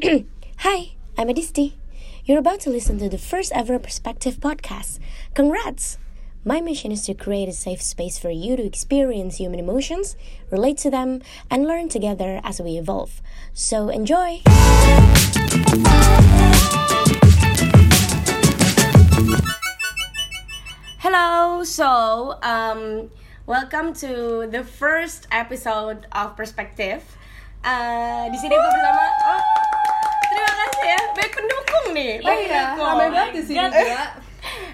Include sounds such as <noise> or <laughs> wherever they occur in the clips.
<clears throat> Hi, I'm Adisti. You're about to listen to the first ever Perspective podcast. Congrats! My mission is to create a safe space for you to experience human emotions, relate to them, and learn together as we evolve. So enjoy! Hello, so um, welcome to the first episode of Perspective. Uh, di sini gue bersama. Nih. Oh iya, ramai banget di sini juga.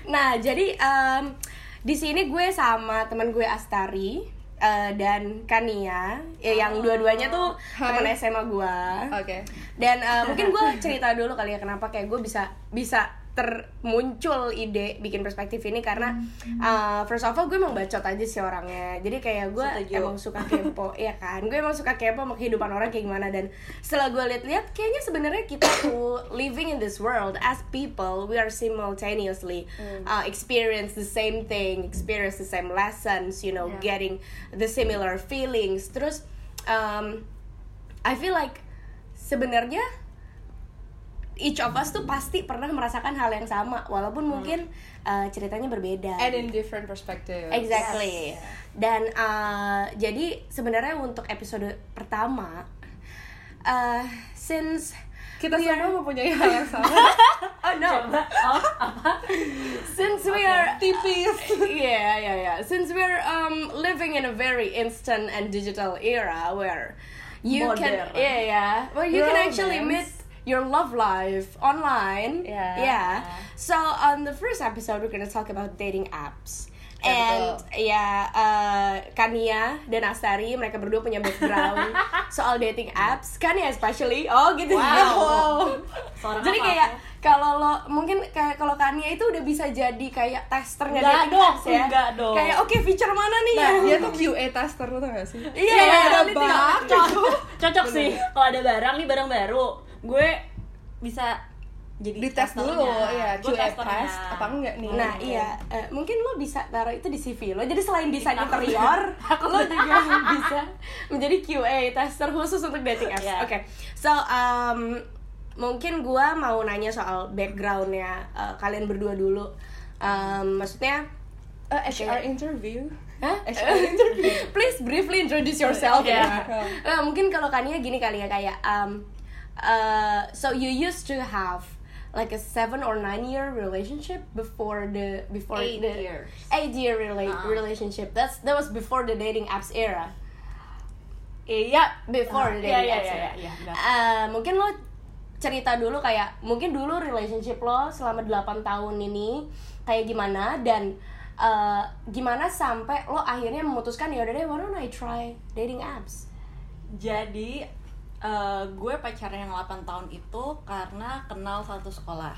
Nah, jadi um, di sini gue sama teman gue Astari uh, dan Kania, eh, yang dua-duanya tuh teman SMA gue. Oke. Dan uh, mungkin gue cerita dulu kali ya kenapa kayak gue bisa bisa termuncul ide bikin perspektif ini karena uh, first of all gue emang bacot aja sih orangnya. Jadi kayak gue Setuju. emang suka kepo. <laughs> Ya kan? Gue emang suka kepo sama kehidupan orang kayak gimana. Dan setelah gue lihat-lihat kayaknya sebenarnya kita tuh living in this world as people we are simultaneously uh, experience the same thing experience the same lessons you know Yeah. getting the similar feelings. Terus um, I feel like sebenarnya each of us tuh pasti pernah merasakan hal yang sama walaupun mungkin uh, ceritanya berbeda. And in different perspective. Exactly. Dan uh, jadi sebenarnya untuk episode pertama uh, since Kita we semua are- mempunyai hal yang sama. <laughs> oh no oh apa since we are Tipis. <laughs> yeah yeah yeah since we're um living in a very instant and digital era where you can Modern. yeah yeah where you can actually meet Romance. Your love life online. Yeah. yeah. So on the first episode we're gonna talk about dating apps. Ya, and ya uh, Kania dan Astari mereka berdua punya background <laughs> soal dating apps. Kania especially. Oh gitu. Wow. <laughs> Seorang jadi kayak kalau lo mungkin kayak kalau Kania itu udah bisa jadi kayak testernya Enggak dating dong, apps ya. enggak dong. Kayak oke feature mana nih? Nah, yang dia tuh <laughs> QA tester lu tau gak sih? Iya, Iya, iya, ada iya, bug. cocok. Cocok sih. Kalau ada barang nih barang baru gue bisa jadi Dites dulu, ya Gue test apa enggak nih? Nah iya, eh, mungkin lo bisa taruh itu di CV lo. Jadi selain desain interior, <laughs> Takut lo juga <laughs> bisa menjadi QA tester khusus untuk dating apps. Iya. Oke, so um, mungkin gua mau nanya soal backgroundnya eh, kalian berdua dulu. Um, maksudnya, Eh, HR interview. Hah? HR interview. <laughs> Please briefly introduce yourself Yeah. ya. Eh, mungkin kalau Kania gini kali ya kayak um, uh, so you used to have like a seven or nine year relationship before the before Eight the years. eight year rela- Uh-uh. relationship. That's that was before the dating apps era. Iya, before Uh, the dating iya, apps iya, era. iya, benar. Eh, mungkin lo cerita dulu kayak mungkin dulu relationship lo selama 8 tahun ini kayak gimana dan eh, gimana sampai lo akhirnya memutuskan ya udah deh why don't I try dating apps jadi eh, gue pacaran yang 8 tahun itu karena kenal satu sekolah.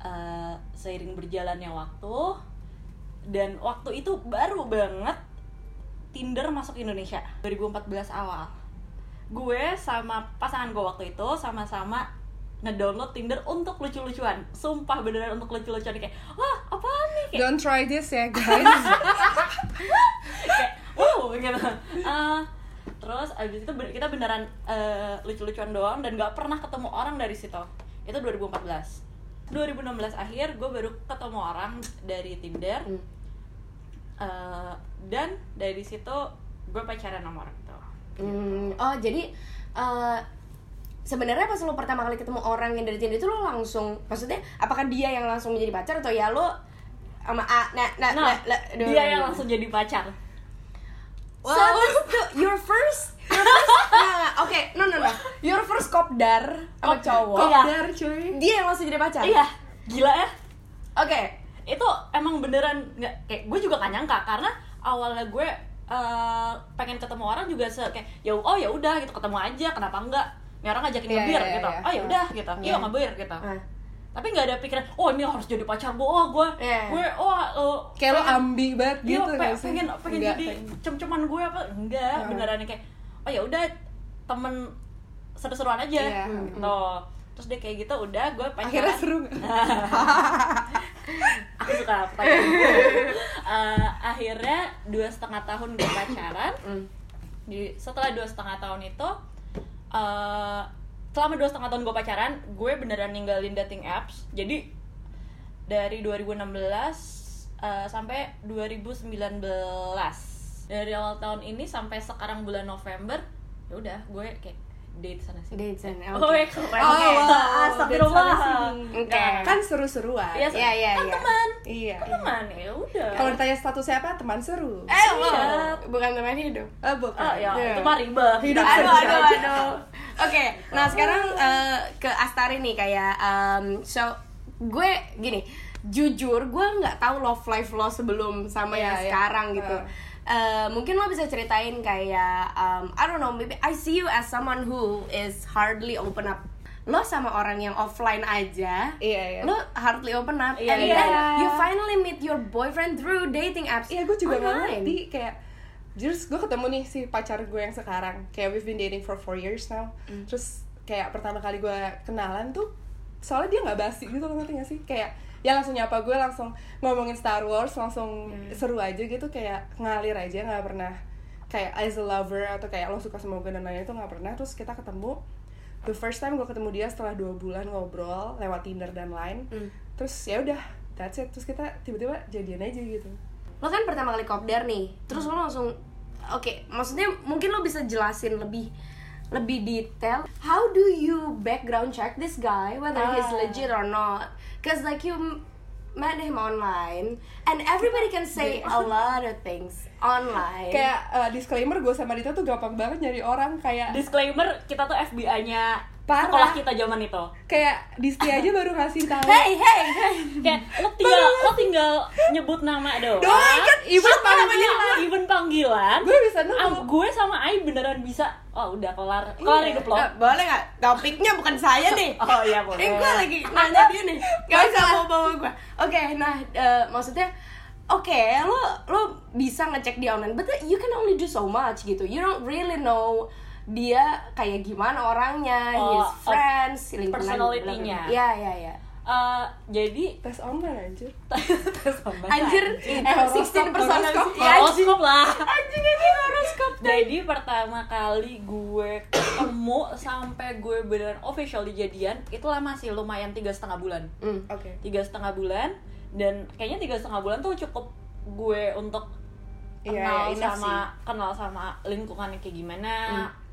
Eh, seiring berjalannya waktu dan waktu itu baru banget Tinder masuk Indonesia 2014 awal. Gue sama pasangan gue waktu itu sama-sama ngedownload Tinder untuk lucu-lucuan. Sumpah beneran untuk lucu-lucuan. Kayak wah apaan nih? Kayak Don't try this ya guys. <laughs> kayak wow gitu. Eh, terus abis itu kita beneran eh, lucu-lucuan doang dan gak pernah ketemu orang dari situ. Itu 2014 2016 akhir gue baru ketemu orang dari Tinder. Hmm. Eh, dan dari situ gue pacaran sama orang itu. Hmm, oh jadi eh, sebenarnya pas lo pertama kali ketemu orang yang dari Tinder itu lo langsung maksudnya apakah dia yang langsung menjadi pacar atau ya lo sama A nah nah, nah nah, nah, dia yang langsung jadi pacar So that's the- your first your first <laughs> nah, oke no no no. Your first kopdar sama Kop- cowok. Iya. Kopdar cuy. dia yang langsung jadi pacar? Iya. Gila ya. Oke. Itu emang beneran nggak kayak gue juga gak nyangka karena awalnya gue eh, pengen ketemu orang juga se kayak ya oh ya udah gitu ketemu aja kenapa enggak? Ini orang ngajakin Iya, ngebir iya, gitu. iya. oh ya udah gitu. Iya. iya. ngebir gitu. Nah, tapi nggak ada pikiran oh ini harus jadi pacar gue oh gue Iya. gue oh uh, Kayak lo ambi banget iya, gitu pe- gak sih? pengen pengen Enggak, jadi pengen- cem-ceman gue apa enggak Iya. beneran yang kayak oh ya udah temen seru-seruan aja Iya. gitu terus dia kayak gitu udah gue pacaran Akhirnya seru <laughs> aku suka pertanyaan <laughs> Eh, akhirnya dua setengah tahun gue pacaran mm. Jadi setelah dua setengah tahun itu eh selama dua setengah tahun gue pacaran gue beneran ninggalin dating apps. Jadi dari 2016 eh, sampai 2019 dari awal tahun ini sampai sekarang bulan November ya udah gue kayak date sana sih Date sana, oh oke. ya keren Oh, Oke. wow. <laughs> astagfirullah sana sini. Oke. Kan seru-seruan. Iya, Iya, iya, kan iya. teman Iya. teman ya udah Kalau ditanya statusnya apa, teman seru. Eh, wow. bukan teman hidup. Ah, bukan. ah ya Iya. itu mah ribet Hidup aduh, aduh, aduh. <laughs> Oke, nah sekarang eh, ke Astari nih kayak um, so gue gini, jujur gue nggak tahu love life lo sebelum sama Iya, yang iya. sekarang gitu. Uh. Eh, mungkin lo bisa ceritain kayak um, I don't know, maybe I see you as someone who is hardly open up. Lo sama orang yang offline aja, Iya, iya. lo hardly open up, Iya, and iya. then you finally meet your boyfriend through dating apps. Iya, gue juga online. ngerti kayak Terus gue ketemu nih si pacar gue yang sekarang Kayak we've been dating for four years now Terus kayak pertama kali gue kenalan tuh Soalnya dia nggak basi gitu loh ngerti gak sih? Kayak ya langsung nyapa gue langsung ngomongin Star Wars Langsung seru aja gitu kayak ngalir aja nggak pernah Kayak as a lover atau kayak lo suka sama gue dan lain-lain itu nggak pernah. Terus kita ketemu The first time gue ketemu dia setelah dua bulan ngobrol lewat Tinder dan lain. Hmm. Terus ya udah that's it. Terus kita tiba-tiba jadian aja gitu. Lo kan pertama kali kopdar nih terus lo langsung oke maksudnya mungkin lo bisa jelasin lebih lebih detail. How do you background check this guy whether he's Ah. legit or not cause like you m- met him online and everybody can say a lot of things online. Kayak uh, disclaimer gue sama Dita tuh gampang banget nyari orang kayak disclaimer kita tuh FBI-nya Parah. sekolah kita zaman itu. Kayak Disti aja <laughs> baru ngasih tahu. Hey hey hey. Kayak lo tinggal lo tinggal nyebut nama doang. Doang, kan? Even namanya? panggilan. even panggilan. Gue bisa nemu Am- gue sama Ai beneran bisa. Oh udah kelar. Kelar Iya. hidup lo. Eh, boleh nggak? Topiknya bukan saya <laughs> nih. Oh iya boleh. Eh gue lagi nanya dia nih. Gak usah bawa-bawa gue Oke nah eh, maksudnya Oke lo lo bisa ngecek di online. But you can only do so much gitu. You don't really know dia kayak gimana orangnya Oh, His friends lingkungan personality-nya. Iya iya iya. Eh, jadi tes online anjir. <laughs> Tes online Anjir Eh, eh, horoskop, 16 personality horoskop. Lah. Anjing ini horoskop jadi pertama kali gue ketemu sampai gue beneran official dijadian itu lama sih lumayan tiga setengah bulan. Hmm. oke. Tiga setengah bulan dan kayaknya tiga setengah bulan tuh cukup gue untuk Iya, kenal iya, enough sama kenal sama lingkungannya kayak gimana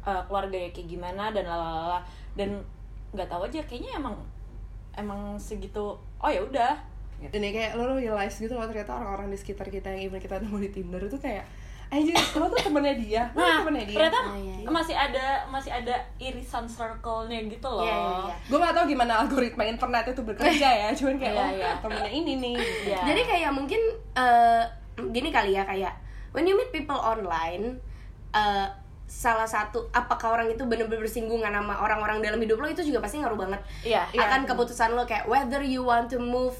eh, keluarganya kayak gimana dan lalala dan nggak tahu aja kayaknya emang emang segitu oh ya udah dan ya kayak lo realize gitu loh ternyata orang-orang di sekitar kita yang even kita nemu di Tinder itu kayak anjir lo tuh temennya dia lo tuh nah temennya dia ternyata Ah, iya, iya. masih ada masih ada irisan circle-nya gitu loh Iya, iya, iya. gue gak tau gimana algoritma internet itu bekerja ya cuman kayak Iya, oh iya. temennya ini nih Iya. Jadi kayak mungkin eh, gini kali ya kayak when you meet people online eh, salah satu apakah orang itu bener-bener bersinggungan sama orang-orang dalam hidup lo itu juga pasti ngaruh banget. Iya. akan keputusan lo kayak whether you want to move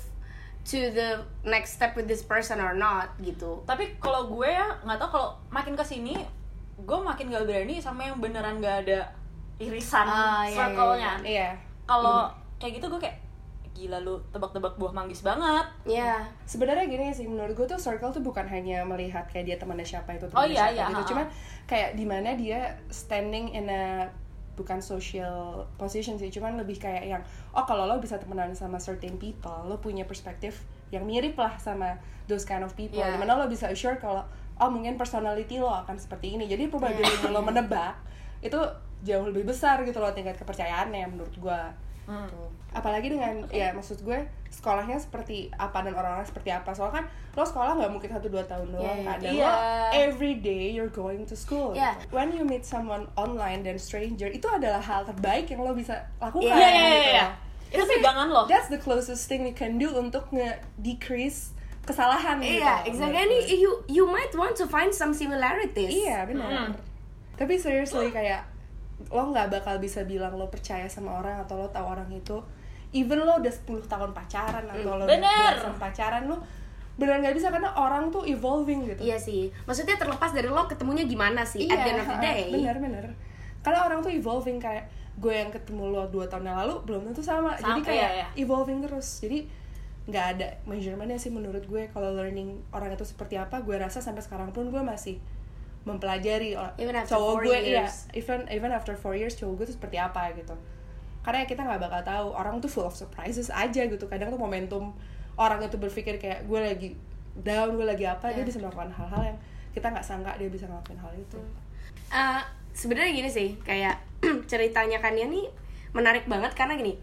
to the next step with this person or not gitu. tapi kalau gue ya nggak tahu kalau makin ke sini gue makin gak berani sama yang beneran gak ada irisan iya, circle-nya. Iya. Kalau kayak gitu gue kayak gila lu tebak-tebak buah manggis banget. Ya. sebenarnya gini sih menurut gue tuh circle tuh bukan hanya melihat kayak dia temannya siapa itu Oh, temannya iya, siapa iya, gitu. cuman kayak di mana dia standing in a bukan social position sih cuman lebih kayak yang oh kalau lo bisa temenan sama certain people lo punya perspektif yang mirip lah sama those kind of people. Iya. di mana lo bisa assure kalau oh mungkin personality lo akan seperti ini. Jadi probability lo menebak itu jauh lebih besar gitu loh tingkat kepercayaannya menurut gue Hmm. Gitu. apalagi dengan ya maksud gue sekolahnya seperti apa dan orang-orang seperti apa soalnya kan lo sekolah nggak mungkin satu dua tahun doang Iya, kan dan iya. lo every day you're going to school Iya. gitu. when you meet someone online dan stranger itu adalah hal terbaik yang lo bisa lakukan Iya, iya iya gitu loh. itu pegangan lo that's the closest thing you can do untuk nge-decrease kesalahan gitu Iya, loh, exactly. gue. you you might want to find some similarities. Iya benar. Mm. Tapi seriously kayak lo nggak bakal bisa bilang lo percaya sama orang atau lo tahu orang itu, even lo udah 10 tahun pacaran atau lo udah Bener. belasan pacaran lo beneran nggak bisa karena orang tuh evolving gitu. Iya sih. Maksudnya terlepas dari lo ketemunya gimana sih at the end of the day. bener bener. Karena orang tuh evolving kayak gue yang ketemu lo dua tahun yang lalu belum tentu sama. Jadi Sama, kayak iya, iya. evolving terus. Jadi nggak ada measurementnya sih menurut gue kalau learning orang itu seperti apa gue rasa sampai sekarang pun gue masih mempelajari Even after cowok four gue iya years. even even after four years cowok gue tuh seperti apa gitu karena ya kita nggak bakal tahu orang tuh full of surprises aja gitu kadang tuh momentum orang itu berpikir kayak gue lagi down gue lagi apa dia Yeah. bisa melakukan hal-hal yang kita nggak sangka dia bisa ngelakuin hal itu Eh, sebenarnya gini sih kayak <clears throat> ceritanya kan nih menarik banget karena gini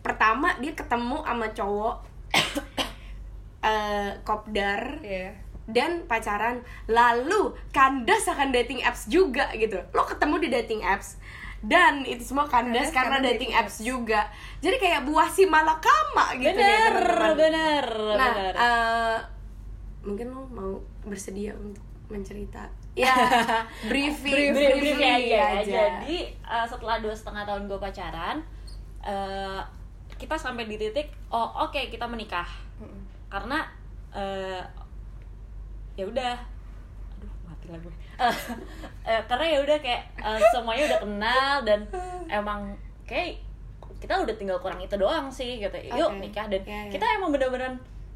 pertama dia ketemu sama cowok <coughs> eh kopdar Iya. Dan pacaran. Lalu kandas akan dating apps juga gitu. Lo ketemu di dating apps. Dan itu semua kandas Kandas karena, karena dating dating apps juga. Jadi kayak buah si malakama gitu ya bener teman-teman. bener nah bener. eh, mungkin lo mau bersedia untuk mencerita. Ya <laughs> briefing brief, brief, briefly aja. Jadi uh, setelah dua setengah tahun gue pacaran, uh, kita sampai di titik oh oke kita menikah. Karena uh, ya udah, aduh mati lah gue. Uh, <laughs> uh, karena ya udah kayak uh, semuanya udah kenal dan <laughs> emang kayak kita udah tinggal kurang itu doang sih gitu. Yuk nikah dan Ya, ya. kita emang bener-bener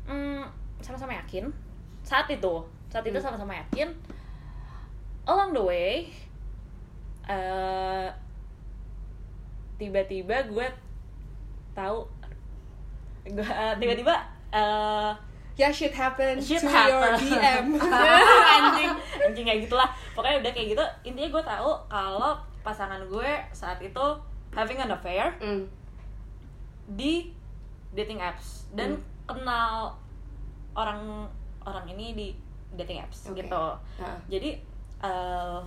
mm, sama-sama yakin saat itu saat itu Hmm. sama-sama yakin along the way eh, tiba-tiba gue tahu gue tiba-tiba eh, ya shit happens shit to happen. your DM <laughs> anjing anjing kayak gitulah pokoknya udah kayak gitu intinya gue tahu kalau pasangan gue saat itu having an affair Mm. di dating apps dan Hmm. kenal orang orang ini di dating apps Oke. gitu Heeh. jadi eh,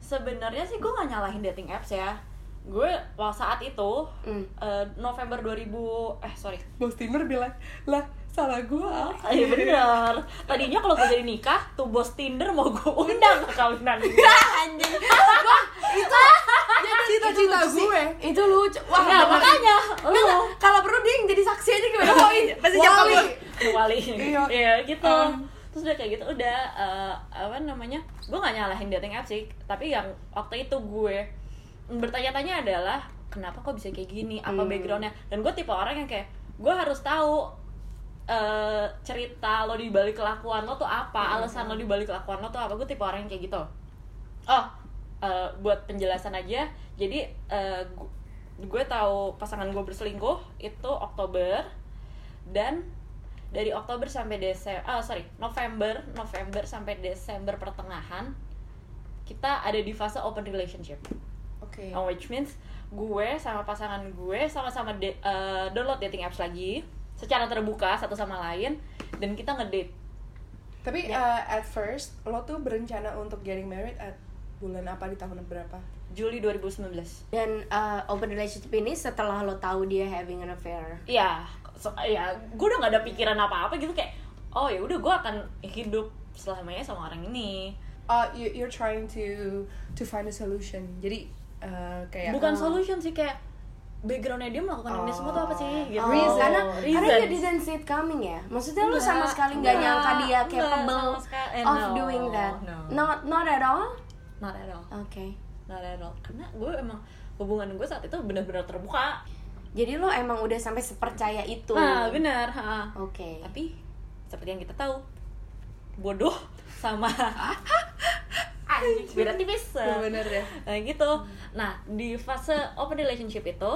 sebenarnya sih gue gak nyalahin dating apps ya gue waktu saat itu Mm. eh, November 2000 eh sorry. Bos Tinder bilang lah salah gue apa Iya bener. Tadinya kalau gue jadi nikah Tuh bos Tinder mau gue undang ke kawinan <laughs> anjing. Wah itu cita-cita lucu sih. gue. itu lucu. Wah Nah makanya. Lu. Kalau perlu dia yang jadi saksi aja gimana? Oh, iya. pasti jawab Wali. Wali. Iya. Iya gitu. Um. Terus udah kayak gitu Udah eh, Apa namanya? Gue gak nyalahin dating apps sih. Tapi yang waktu itu gue Bertanya-tanya adalah Kenapa kok bisa kayak gini Apa Hmm. backgroundnya Dan gue tipe orang yang kayak Gue harus tahu eh, cerita lo di balik kelakuan lo tuh apa, alasan lo di balik kelakuan lo tuh apa. Gue tipe orang yang kayak gitu. Oh, eh, buat penjelasan aja. Jadi gu- gue tahu pasangan gue berselingkuh itu Oktober dan dari Oktober sampai Desember, ah sorry November, November sampai Desember pertengahan kita ada di fase open relationship. Oke. Uh, which means gue sama pasangan gue sama-sama de- uh, download dating apps lagi. Secara terbuka satu sama lain. Dan kita ngedate. Tapi Ya. uh, at first lo tuh berencana untuk getting married at bulan apa di tahun berapa? Juli 2019 dan uh, open relationship ini setelah lo tahu dia having an affair. Iya, so, ya gue udah gak ada pikiran apa-apa gitu kayak oh ya udah gue akan hidup selamanya sama orang ini. Oh you, you're trying to to find a solution. Jadi uh, kayak bukan oh. solution sih kayak backgroundnya dia melakukan ini semua tuh apa sih? Gitu. Oh, Reason. karena karena Reasons. you didn't see it coming ya? Maksudnya lu Enggak, sama sekali nggak enggak, nyangka dia capable. Eh, of no, doing that? no. not not at all? Not at all. Oke not at all. Karena gue emang hubungan gue saat itu benar-benar terbuka. Jadi lo emang udah sampai sepercaya itu? Nah benar oke tapi seperti yang kita tahu bodoh sama <laughs> anjing beda tipis bener ya. Nah gitu. Nah di fase open relationship itu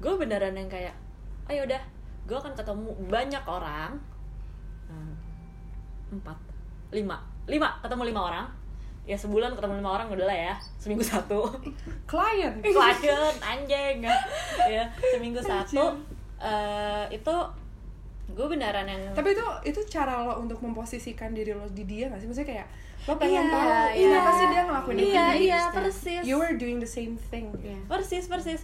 gue beneran yang kayak oh yaudah gue akan ketemu banyak orang. Hmm, empat lima. Lima ketemu lima orang. Ya sebulan ketemu lima orang udah lah ya seminggu satu. <laughs> Klien klien anjing. <laughs> Ya seminggu satu eh, itu gue beneran yang tapi itu itu cara lo untuk memposisikan diri lo di dia gak sih? Maksudnya kayak lo pengen Iya, tahu iya. kenapa sih dia ngelakuin itu? Iya iya understand. persis. You were doing the same thing. Iya. persis persis.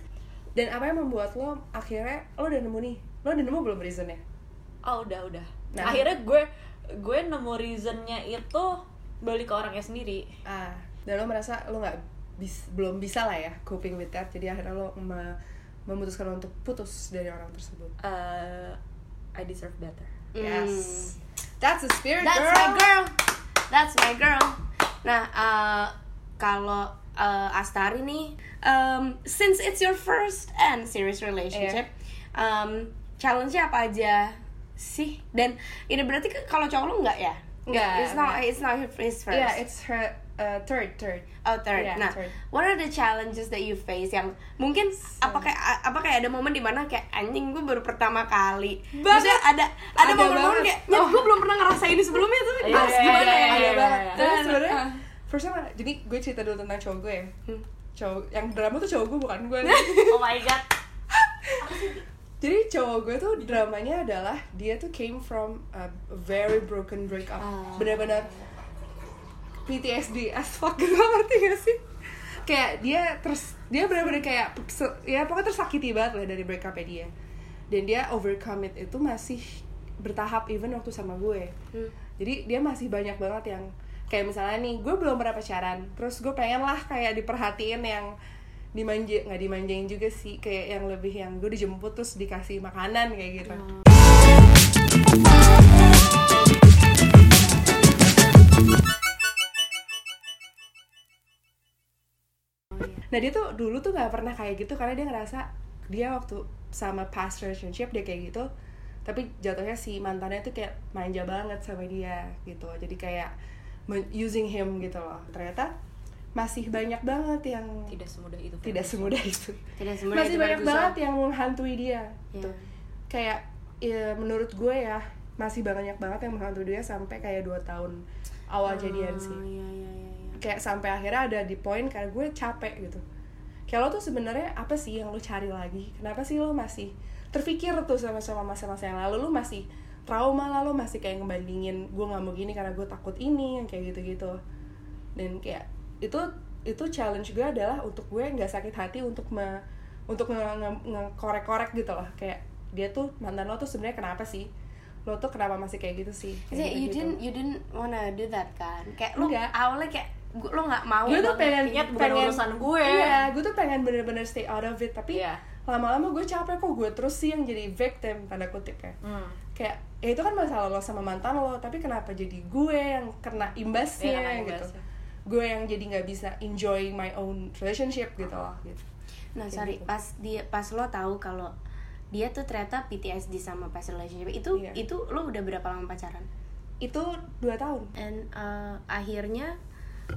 Dan apa yang membuat lo akhirnya lo udah nemu nih? Lo udah nemu belum reasonnya? Oh udah udah. Nah. akhirnya gue gue nemu reasonnya itu balik ke orangnya sendiri. Ah. Dan lo merasa lo nggak bis, belum bisa lah ya coping with that. Jadi akhirnya lo me- memutuskan untuk putus dari orang tersebut. Eh, I deserve better yes that's the spirit. That's girl my girl. That's my girl. Nah, uh, kalau uh, Astari nih, um, since it's your first and serious relationship, um, challenge-nya apa aja sih? Dan ini berarti ke- kalau cowok lu nggak ya? Nggak, It's not. It's not his first. yeah it's her uh, third third Oh third. Yeah, nah, third. what are the challenges that you face yang mungkin apa kayak apa kayak ada momen di mana kayak anjing gue baru pertama kali. Maksudnya ada ada Ada momen-momen kayak nyet gue belum pernah ngerasain ini sebelumnya tuh. Mas, iya, gimana ya? ada iya, banget. Terus sebenarnya ah. first time jadi gue cerita dulu tentang cowok gue ya Hmm. cowok yang drama tuh cowok gue bukan gue <laughs> oh my god jadi cowok gue tuh dramanya adalah dia tuh came from a very broken breakup Ah. benar-benar PTSD as fuck <laughs> gitu ngerti gak sih? Kayak dia terus dia benar-benar kayak ya pokoknya tersakiti banget lah dari breakupnya dia. Dan dia overcome it itu masih bertahap even waktu sama gue. Hmm. jadi dia masih banyak banget yang kayak misalnya nih gue belum pernah pacaran terus gue pengen lah kayak diperhatiin yang dimanja nggak dimanjain juga sih kayak yang lebih yang gue dijemput terus dikasih makanan kayak gitu nah dia tuh dulu tuh nggak pernah kayak gitu karena dia ngerasa dia waktu sama past relationship dia kayak gitu tapi jatuhnya si mantannya tuh kayak manja banget sama dia gitu jadi kayak using him gitu loh ternyata masih banyak banget yang tidak semudah itu tidak semudah itu Tidak semudah masih itu banyak banget yang menghantui dia gitu. Iya. kayak ya, menurut gue ya masih banyak banget yang menghantui dia sampai kayak dua tahun awal jadian Oh, sih iya, iya, iya, iya. Kayak sampai akhirnya ada di poin karena gue capek gitu. Kayak lo tuh sebenarnya apa sih yang lo cari lagi? Kenapa sih lo masih terpikir tuh sama sama masa-masa yang lalu? Lo masih trauma lah lo masih kayak ngebandingin gue nggak mau gini karena gue takut ini yang kayak gitu-gitu. Dan kayak itu itu challenge gue adalah untuk gue nggak sakit hati untuk me, untuk nge, nge- ngekorek-korek gitu loh. Kayak dia tuh mantan lo tuh sebenarnya kenapa sih? Lo tuh kenapa masih kayak gitu sih? Kayak Maksudnya, you didn't you didn't wanna do that kan? Kayak Enggak. awalnya kayak gua- lo nggak mau gue tuh pengen Ingat, bukan pengen urusan gue. iya gue tuh pengen bener-bener stay out of it tapi Iya. lama-lama gue capek kok gue terus sih yang jadi victim tanda kutip ya hmm. kayak ya itu kan masalah lo sama mantan lo tapi kenapa jadi gue yang kena imbasnya Iya, kena gitu gue yang jadi nggak bisa enjoy my own relationship gitu loh gitu Nah Kayak sorry gitu. pas dia pas lo tahu kalau dia tuh ternyata PTSD sama past relationship itu Iya. itu lo udah berapa lama pacaran? itu dua tahun And uh, akhirnya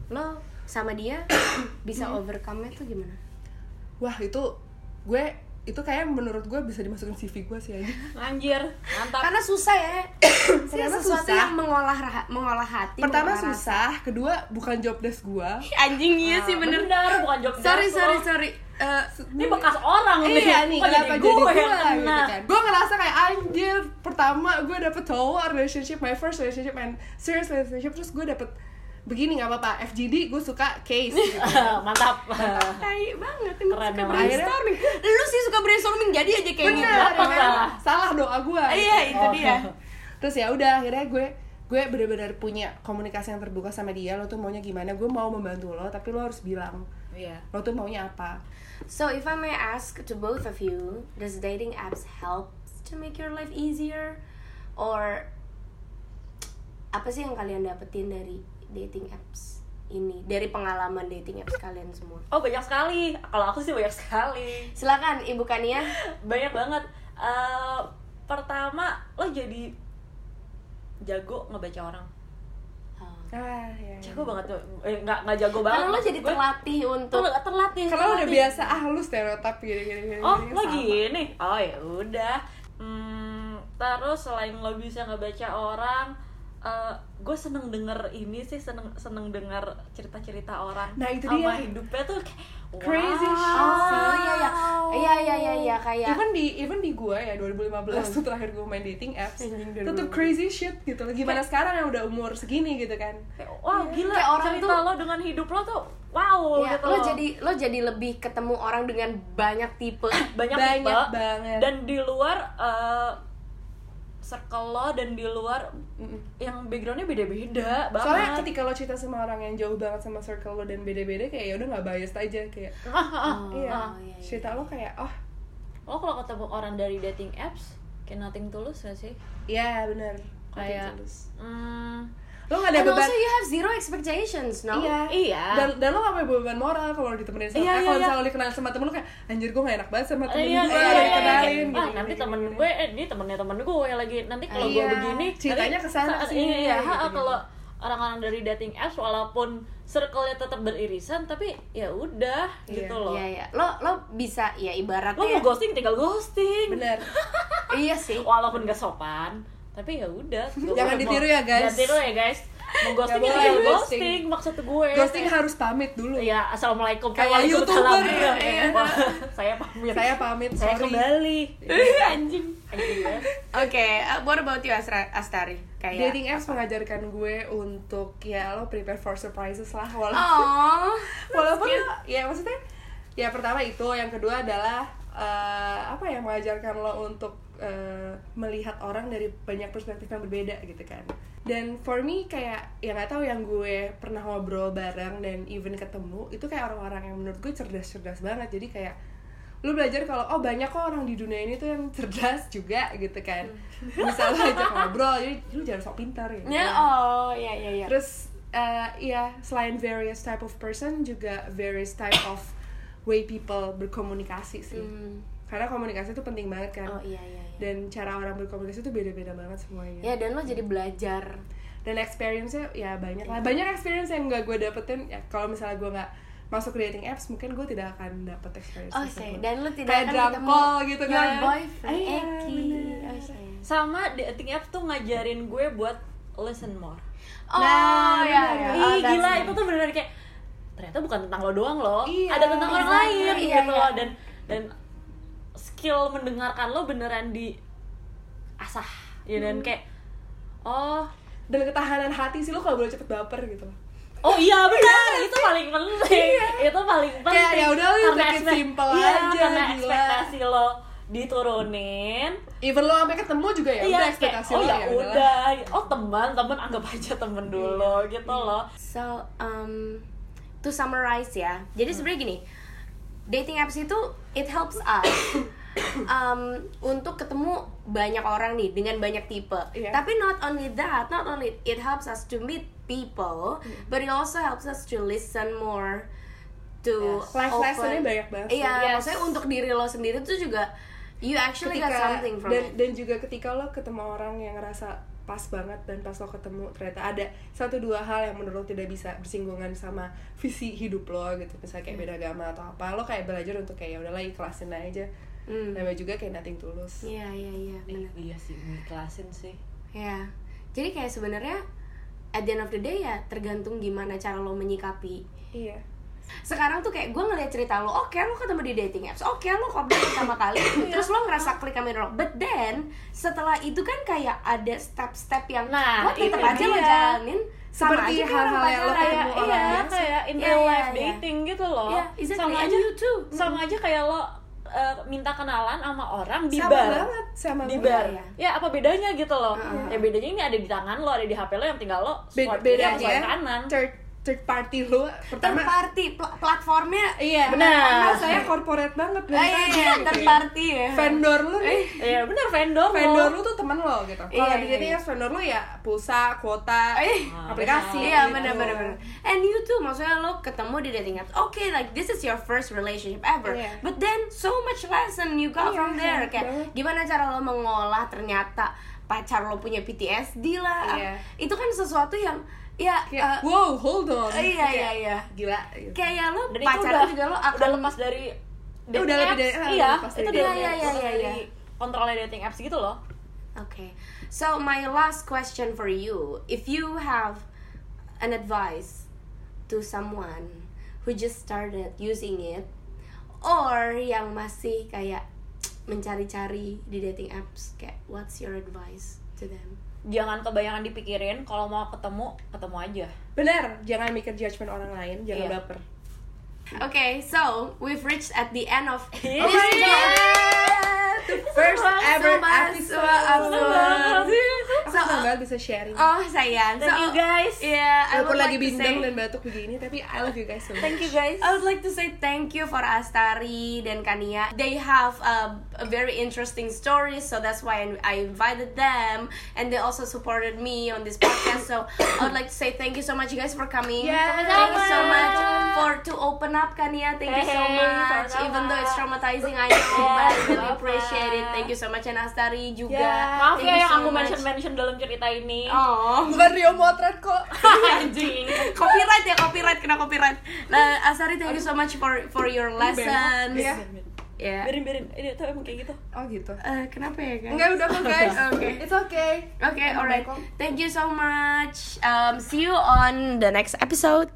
lo sama dia <coughs> bisa overcome itu gimana? wah itu gue itu kayak menurut gue bisa dimasukin CV gue sih aja <laughs> anjir mantap Karena susah ya. <coughs> Sih Pertama sesuatu susah. yang mengolah mengolah hati. pertama mengolah rasa. susah kedua bukan job desk gue <laughs> Anjing iya sih Ah, bener. bukan job Sorry desk sorry lo. sorry. Eh, ini bekas orang iya nih Kok kenapa jadi gue gue, yang gitu kena? kan gue ngerasa kayak anjir pertama gue dapet cowok relationship my first relationship and serious relationship terus gue dapet begini nggak apa-apa FGD gue suka case gitu. <laughs> mantap Tai banget ini Keren suka brainstorming. Lu sih suka brainstorming jadi aja kayak gitu. Dapat ya lah. salah doa gue Iya, itu Oh. dia. terus ya udah akhirnya gue gue bener-bener punya komunikasi yang terbuka sama dia lo tuh maunya gimana gue mau membantu lo tapi lo harus bilang iya lo tuh maunya apa So if I may ask to both of you, does dating apps help to make your life easier or apa sih yang kalian dapetin dari dating apps ini? Dari pengalaman dating apps kalian semua. oh banyak sekali kalau aku sih banyak sekali Silakan Ibu Kania. <laughs> banyak banget Eh, pertama lo jadi jago ngebaca orang ah ya, ya. jago banget tuh eh, nggak nggak jago banget Karena lo jadi gue. terlatih untuk Terl- terlatih karena lo udah terlatih. biasa ah lu stereotip gini gini gini oh gini, lo sama. gini oh ya udah hmm, terus selain lo bisa ngebaca orang gue seneng denger ini sih seneng seneng denger cerita cerita orang Nah, itu sama dia. hidupnya tuh kayak Crazy wow. shit Oh sih. iya iya. Iya iya iya iya kayak even di even di gue ya 2015 tuh terakhir gue main dating apps itu tuh crazy shit gitu loh gimana sekarang yang udah umur segini gitu kan Kayak, wow gila Kayak orang cerita tuh- lo dengan hidup lo tuh wow Ya, gitu lo loh. jadi lo jadi lebih ketemu orang dengan banyak tipe. <coughs> banyak, banyak tipe banget. dan di luar eh, circle lo dan di luar yang backgroundnya beda-beda banget soalnya ketika lo cerita sama orang yang jauh banget sama circle lo dan beda-beda kayak ya udah nggak biased aja kayak ah, <laughs> ah. Oh, iya iya, iya. cerita lo kayak oh lo kalau ketemu orang dari dating apps kayak nothing tulus gak sih iya bener Kayak- Nothing tulus. hmm, lo nggak ada And beban also you have zero expectations, no? iya Iya. dan dan lo gak punya beban moral kalau ditemenin sama Iya, eh, iya, kalau iya. misalnya lo dikenal sama temen lo kayak anjir gue gak enak banget sama temen iya, gue iya, iya, iya, dikenalin iya. gitu, ah gini, nanti temen gue eh, ini temennya temen gue lagi nanti kalau gue Iya, begini ceritanya ke sana sih, iya gitu, ha, gitu. kalau orang-orang dari dating apps walaupun circle-nya tetap beririsan tapi ya udah Iya. gitu loh Iya ya. Lo lo bisa ya ibaratnya. lo mau ghosting tinggal ghosting bener <laughs> iya sih. walaupun gak sopan tapi ya udah Jangan ditiru ya, guys. jangan tiru ya guys mau ghosting ya ghosting. ghosting maksud gue ghosting harus pamit dulu Iya, assalamualaikum Kayak. YouTuber. Iya. Iya. Wah, saya pamit. saya pamit saya sorry kembali. Anjing. Anjing ya. Oke, uh, what about you Astari? Kayak dating apps mengajarkan gue untuk ya lo prepare for surprises lah walaupun Oh. <laughs> walaupun ya maksudnya ya pertama itu yang kedua adalah eh, apa ya mengajarkan lo untuk eh, melihat orang dari banyak perspektif yang berbeda gitu kan. Dan for me kayak ya nggak tahu yang gue pernah ngobrol bareng dan even ketemu itu kayak orang-orang yang menurut gue cerdas-cerdas banget. Jadi kayak lu belajar kalau oh banyak kok orang di dunia ini tuh yang cerdas juga gitu kan. Bisa lo ajak <laughs> ngobrol jadi lu jangan sok pintar gitu Ya, oh, ya ya ya. Terus uh, ya selain various type of person juga various type of way people berkomunikasi sih. Hmm. Karena komunikasi itu penting banget kan. Oh iya iya iya. Dan cara orang berkomunikasi itu beda-beda banget semuanya. Ya dan lo jadi belajar. Dan experience-nya ya banyak lah. Banyak experience yang gak gue dapetin ya kalau misalnya gue nggak masuk ke dating apps mungkin gue tidak akan dapet experience Oke, tersebut. dan lo tidak Kayak akan drum ketemu call gitu your kan. boyfriend Iya, Eki. bener. Oke. Sama dating apps tuh ngajarin gue buat listen more. Oh, Nah, ya ya. Ih, Oh, gila nice. itu tuh beneran kayak ternyata bukan tentang lo doang loh. Iya, Ada tentang orang exactly. lain Iya, gitu iya. loh dan dan skill mendengarkan lo beneran di asah ya dan Hmm. kayak oh Dan ketahanan hati sih lo kalau boleh cepet baper gitu. Oh iya <laughs> benar, itu paling penting. Itu paling penting. Kayak, ya udah, it ekspek- simple iya, aja, karena gila. ekspektasi lo diturunin. Even lo sampai ketemu juga ya iya, udah kayak, ekspektasi oh lo ya ya udah. Oh teman, teman anggap aja temen dulu Iya. gitu loh. So, um, to summarize ya. Jadi sebenarnya gini, dating apps itu it helps us <coughs> um, untuk ketemu banyak orang nih dengan banyak tipe. Iya. Tapi not only that, not only it helps us to meet people, but it also helps us to listen more to Yes. Life lessonnya banyak banget. Iya, Yes. maksudnya untuk diri lo sendiri tuh juga you actually got something from dan it. dan juga ketika lo ketemu orang yang ngerasa pas banget dan pas lo ketemu ternyata ada satu dua hal yang menurut lo tidak bisa bersinggungan sama visi hidup lo gitu misalnya kayak beda agama atau apa lo kayak belajar untuk kayak ya udahlah ikhlasin aja Hmm. namanya juga kayak nothing tulus Iya, iya, iya, benar. Iya sih, ikhlasin sih. Ya, jadi kayak sebenarnya at the end of the day ya tergantung gimana cara lo menyikapi. iya Sekarang tuh kayak gue ngeliat cerita lo, oke lo ketemu di dating apps, oke lo kopdar pertama kali, <coughs> terus lo ngerasa klik sama lo. But then setelah itu kan kayak ada step-step yang Nah, lo tetap itu aja lo jalanin sama Seperti hal-hal yang lo Kayak orang iya, kayak in Iya, real iya, life iya. dating gitu loh. Iya, exactly. Sama aja you too. Sama aja kayak lo uh, minta kenalan sama orang di sama bar. banget sama di bar. Iya, Ya apa bedanya gitu loh. Heeh. Ya bedanya ini ada di tangan lo, ada di HP lo yang tinggal lo Be- swipe kiri bedanya atau swipe kanan. third third party lo Third pertama party pl- platformnya iya Benar. karena saya corporate banget dari iya, tadi, iya, gitu third ya. party ya. vendor lo nih Iya bener vendor vendor lu tuh temen lo gitu. Kalau Iya, di iya, dating iya. vendor lu ya pulsa, kuota, Eh, aplikasi. Iya gitu. benar benar benar. And you too, maksudnya lo ketemu di dating apps. Okay, like this is your first relationship ever. Iya. But then so much lesson you got Iya, from there. Kayak gimana cara lo mengolah ternyata pacar lo punya PTSD lah. Iya. Itu kan sesuatu yang ya Kayak, uh, wow, hold on. iya Kayak, iya iya. Gila. Gitu. Kayak lo Dan pacaran udah, juga lo udah akan lepas dari Ya, dating udah lebih apps. dari- ah, iya, lepas itu dari dari, apps. Iya, iya, iya, dari iya. kontrolnya dating apps gitu loh. Okay. So my last question for you, if you have an advice to someone who just started using it or yang masih kayak mencari-cari di dating apps, kayak what's your advice to them? Jangan kebayangan dipikirin, kalau mau ketemu, ketemu aja. Bener, jangan mikir judgment orang lain, jangan Iya. baper. Okay, so we've reached at the end of <laughs> Oh this podcast. First ever episode. sobat. Aku So, senang banget bisa sharing. oh sayang, Thank so, you guys. Yeah, I would lagi like say- dan batuk begini, tapi I love you guys so much. Thank you guys. I would like to say thank you for Astari dan Kania. They have a, a very interesting stories, so that's why I invited them, and they also supported me on this podcast. So I would like to say thank you so much, you guys, for coming. Yeah. Thank you so much for to open up, Kania. Thank you so Hey, much. Even though it's traumatizing, I know, but I really appreciate it. Thank you so much, and Astari juga. Yeah. Maaf Thank ya you yang so aku much. mention mention dalam cerita ini. Oh. bukan Rio Motret kok <laughs> Anjing. copyright ya copyright kena copyright nah Asari thank you so much for for your lessons Iya. ya Biarin, biarin. Ini tuh emang kayak gitu. oh gitu Eh, kenapa ya guys enggak udah kok guys <laughs> Oke. it's okay Okay, alright. Thank you so much. Um, see you on the next episode.